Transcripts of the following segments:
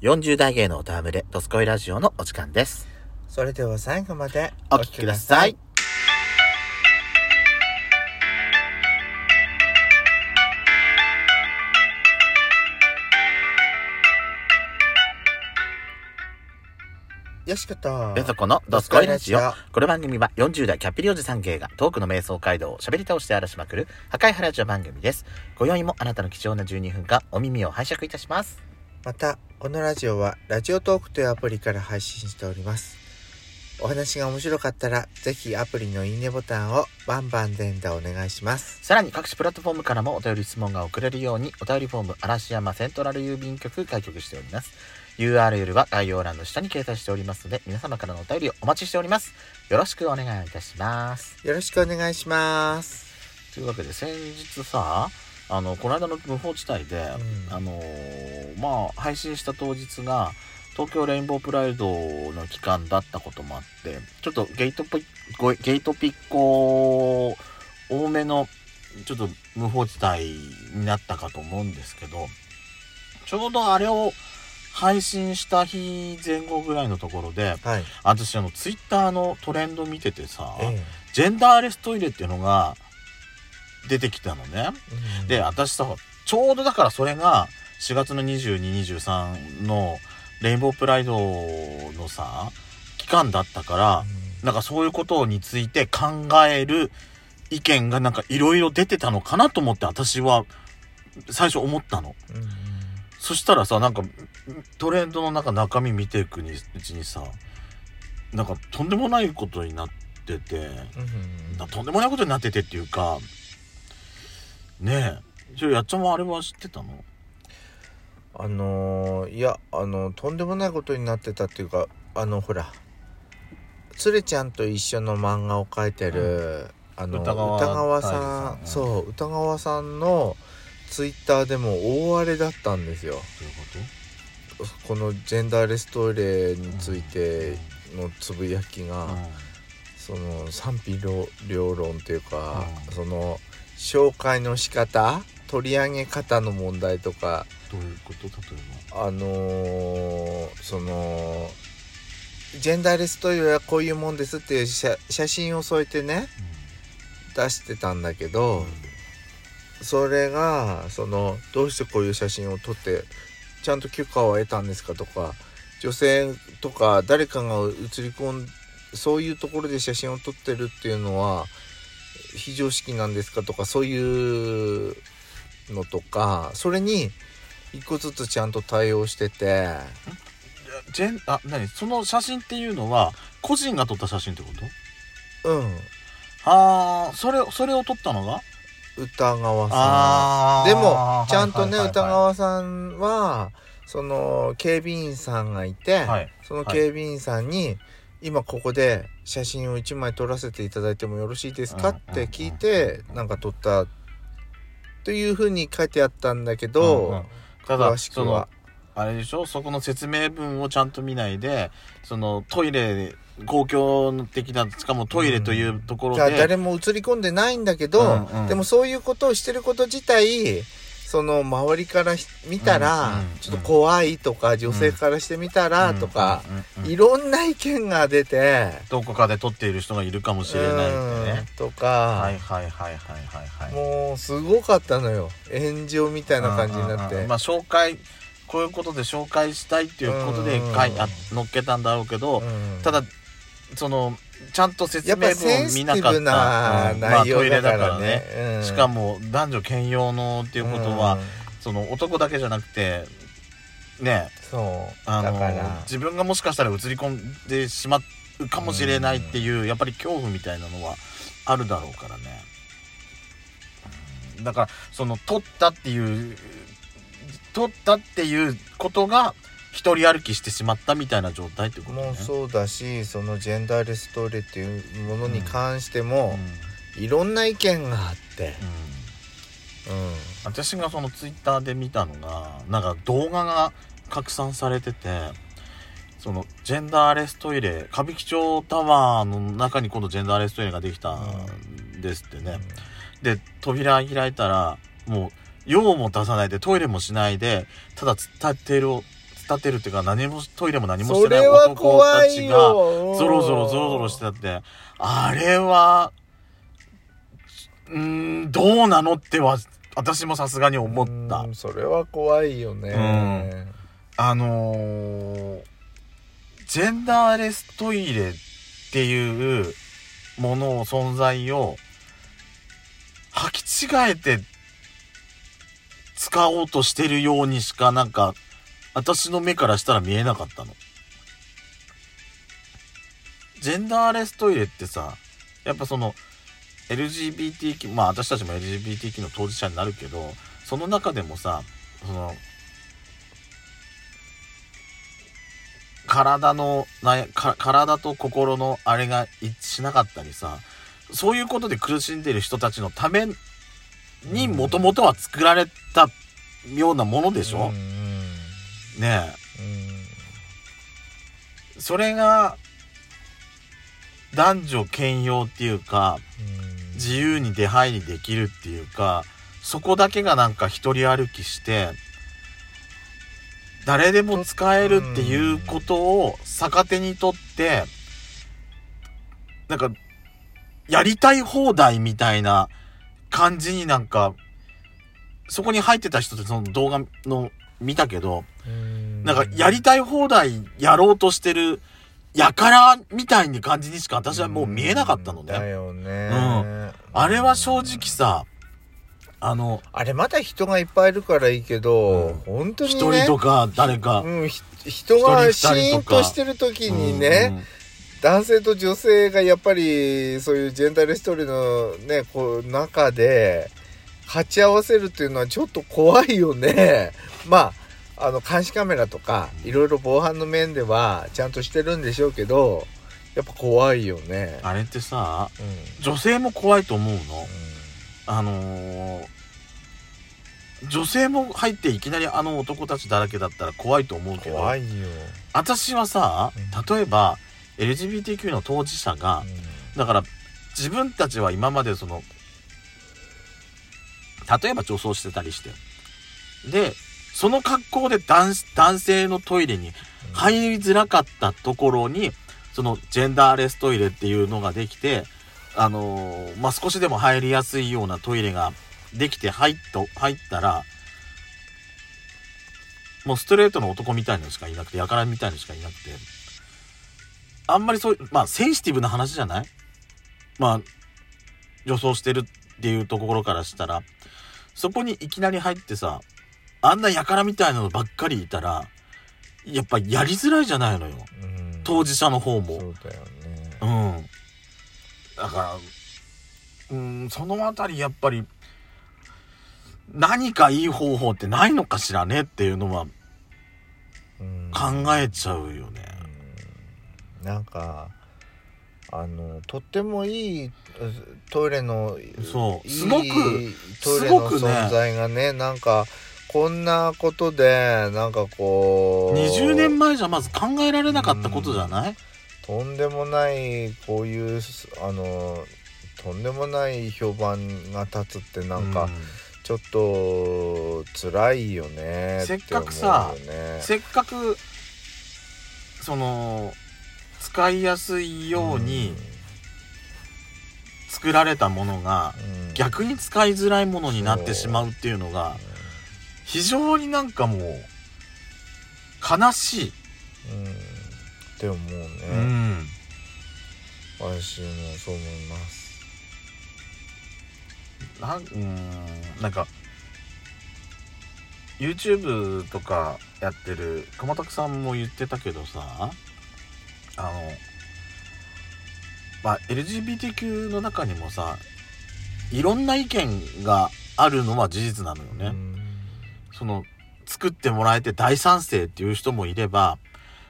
40代芸のおたむれ、ドスコイラジオのお時間です。それでは最後までお聞きください。。よしこと。ペソコのドスコイラジオ。この番組は40代キャッピリおじさん芸がトークの瞑想街道を喋り倒して荒らしまくる破壊ハラジオ番組です。今宵もあなたの貴重な12分間お耳を拝借いたします。また、このラジオはラジオトークというアプリから配信しております。お話が面白かったら、ぜひアプリのいいねボタンをバンバン連打お願いします。さらに各種プラットフォームからもお便り質問が送れるようにお便りフォーム嵐山セントラル郵便局開局しております。URL は概要欄の下に掲載しておりますので皆様からのお便りをお待ちしております。よろしくお願いいたします。よろしくお願いします。というわけで先日さあのこの間の無法地帯で、うんあのーまあ配信した当日が東京レインボープライドの期間だったこともあってちょっとゲートピごゲートピッコ多めのちょっと無法地帯になったかと思うんですけどちょうどあれを配信した日前後ぐらいのところではい。私あのツイッターのトレンド見ててさ、えジェンダーレストイレっていうのが出てきたのね。え。で、私さ、ちょうどだからそれが4月の22、23のレインボープライドのさ、期間だったから、なんかそういうことについて考える意見がなんかいろいろ出てたのかなと思って私は最初思ったの。うんうんそしたらさ、なんかトレンドの中中身見ていくにうちにさ、なんかとんでもないことになってて、うんとんでもないことになっててっていうかねえ。ちょやっちゃんもあれは知ってたの？あのーいやあのとんでもないことになってたっていうかあのほらつれちゃんと一緒の漫画を描いてる、あの歌川さん大二さんうんそう歌川さんのツイッターでも大荒れだったんですよ。どういうここのジェンダーレストイレについてのつぶやきが、と、その賛否両両論っていうか、うん。その紹介の仕方取り上げ方の問題とかどういうこと？例えあのーそのジェンダーレストイレはこういうもんですっていう写写真を添えてね出してたんだけば、ど、それがそのどうしてこういう写真を撮ってちゃんと許可を得たんですかとか女性とか誰かが写り込んそういうところで写真を撮ってるっていうのは非常識なんですかとかそういうのとかそれに一個ずつちゃんと対応してて。ジェンあ何？その写真っていうのは個人が撮った写真ってこと？うん。ああそれそれを撮ったのが？歌川さあんでもちゃんとね歌は川さんはその警備員さんがいて、いはい。その警備員さんに、今ここで写真を1枚撮らせていただいてもよろしいですか？うん。って聞いてなんか撮った。というふうに書いてあったんだけうんうん。ど、ただ詳しくは。そのあれでしょ？そこの説明文をちゃんと見ないでそのトイレ公共的なしかもトイレというところで、じゃあ誰も映り込んでないんだけど、うんうん。でもそういうことをしてること自体その周りからひ見たら、ちょっと怖いとか女性からしてみたらとか、いろんな意見が出て、どこかで撮っている人がいるかもしれないね。うんとか、はいはいはいはいはいはい。もうすごかったのよ。炎上みたいな感じになって、まあ紹介こういうことで紹介したいっていうことでうん。書いあ乗っけたんだろうけど、うん。ただそのちゃんと説明文見なかった。トイレだからね。ね、うん。しかも男女兼用のっていうことは、うん。その男だけじゃなくてね。そう。あの自分がもしかしたら映り込んでしまうかもしれないっていう、やっぱり恐怖みたいなのはあるだろうからね、うん。だからその撮ったっていう撮ったっていうことが一人歩きしてしまったみたいな状態ってことね。もうそうだしそのジェンダーレストイレっていうものに関しても、いろんな意見があって、うん。うん。うん私がそのツイッターで見たのがなんか動画が拡散されててそのジェンダーレストイレ歌舞伎町タワーの中に今度ジェンダーレストイレができたんですってね、で扉開いたらもう用も出さないでトイレもしないでただツタテールを立てるっていうか何もトイレも何もしそてない男たちがよ。ゾロゾロゾロゾロしてたって。あれはうーんどうなのっては私もさすがに思った。うんそれは怖いよね。あのージェンダーレストイレっていうものを存在を履き違えて使おうとしてるようにしかなんか私の目からしたら見えなかったの。ジェンダーレストイレってさやっぱその LGBTQ まあ私たちも LGBTQ の当事者になるけどその中でもさその体のなやか体と心のあれが一致しなかったりさそういうことで苦しんでる人たちのためにもともとは作られたようなものでしょ、うんうんねうん。えそれが男女兼用っていうかうん。自由に出入りできるっていうかそこだけがなんか一人歩きして誰でも使えるっていうことを逆手にとってなんかやりたい放題みたいな感じになんかそこに入ってた人ってその動画の見たけどうんなんかやりたい放題やろうとしてるやからみたいに感じにしか私はもう見えなかったのね。だよね、うん。あれは正直さあのあれまだ人がいっぱいいるからいいけど、うん本当に一ね人とか誰か。うん、ひ人がシーンとしてる時にね、うん男性と女性がやっぱりそういうジェンダーレストーリーのねこう中で鉢合わせるっていうのはちょっと怖いよね。まああの監視カメラとかいろいろ防犯の面ではちゃんとしてるんでしょうけどやっぱ怖いよね。あれってさうん。女性も怖いと思うの？うあのー女性も入っていきなりあの男たちだらけだったら怖いと思うんけど怖いよ、私はさうん。例えば LGBTQ の当事者がだから自分たちは今までその例えば女装してたりして。でその格好で男男性のトイレに入りづらかったところにそのジェンダーレストイレっていうのができてあのーまあ、少しでも入りやすいようなトイレができて入っと入ったらもうストレートの男みたいのしかいなくてやからみたいのしかいなくてあんまりそういうまあセンシティブな話じゃない？まあ女装してるっていうところからしたらそこにいきなり入ってさあんなやからみたいなのばっかりいたらやっぱやりづらいじゃないのよ。うん。当事者の方も。そうだよね。うん。だからうんそのあたりやっぱり何かいい方法ってないのかしらねっていうのはうん。考えちゃうよね。うん。なんかあのとってもいいトイレのそう。すごくトイレの存在がねなんかこんなことでなんかこう20年前じゃまず考えられなかったことじゃない？とんでもないこういうあのとんでもない評判が立つってなんか、うちょっと辛いよねせっかくさせっかくその使いやすいように作られたものがうん。逆に使いづらいものになってしまうっていうのが非常になんかもう悲しい、うん、うんって思うね、うん、私もそう思います。なんうんなんか YouTube とかやってる熊拓さんも言ってたけどさあのまあ LGBTQ の中にもさいろんな意見があるのは事実なのよね。うんその作ってもらえて大賛成っていう人もいれば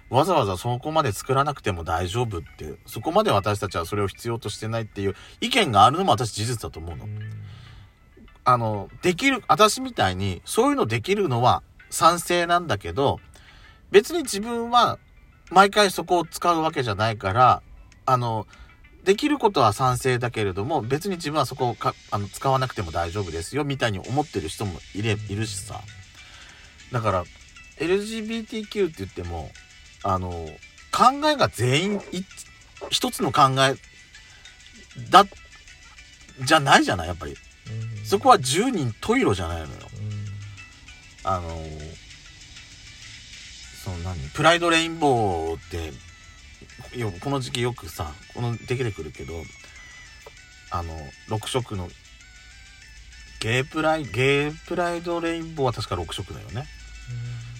わざわざそこまで作らなくても大丈夫ってそこまで私たちはそれを必要としてないっていう意見があるのも私事実だと思うの。あのできる私みたいにそういうのできるのは賛成なんだけど別に自分は毎回そこを使うわけじゃないからあのできることは賛成だけれども別に自分はそこをかあの使わなくても大丈夫ですよみたいに思ってる人もいれいるしさだから LGBTQ って言ってもあの考えが全員一一つの考えだじゃないじゃないやっぱり。うん。そこは10人十色じゃないのよ。うん。あのその何プライドレインボーってよこの時期よくさこの出てくるけどあの6色のゲープライゲープライドレインボーは確か6色だよね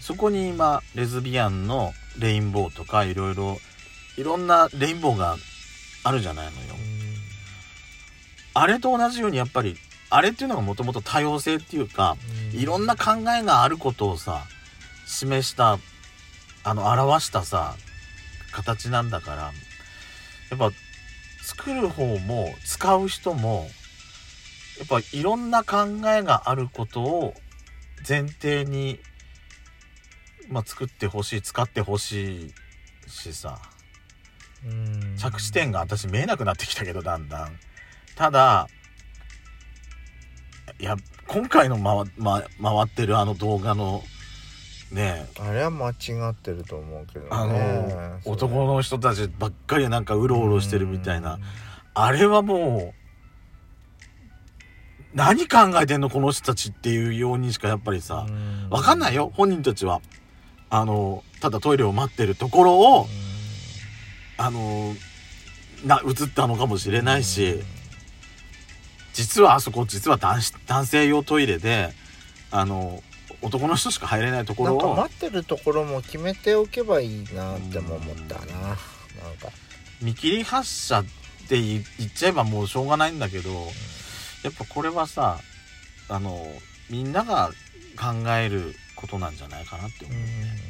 そこに今レズビアンのレインボーとかいろいろいろんなレインボーがあるじゃないのよ。あれと同じようにやっぱりあれっていうのがもともと多様性っていうかいろんな考えがあることをさ示したあの表したさ形なんだからやっぱ作る方も使う人もやっぱいろんな考えがあることを前提に、まあ、作ってほしい使ってほしいしさ。うん。着地点が私見えなくなってきたけどだんだん。ただいや今回の回,、ま、回ってるあの動画のねあれは間違ってると思うけどね。あの男の人たちばっかりなんかうろうろしてるみたいな。あれはもう何考えてんのこの人たちっていうようにしかやっぱりさうん。わかんないよ本人たちはあのただトイレを待ってるところをあのな映ったのかもしれないし実はあそこ実は男子男性用トイレであの男の人しか入れないところをなんか待ってるところも決めておけばいいなっても思ったな。なんか。見切り発車って言言っちゃえばもうしょうがないんだけどやっぱこれはさあのみんなが考えることなんじゃないかなって思うね。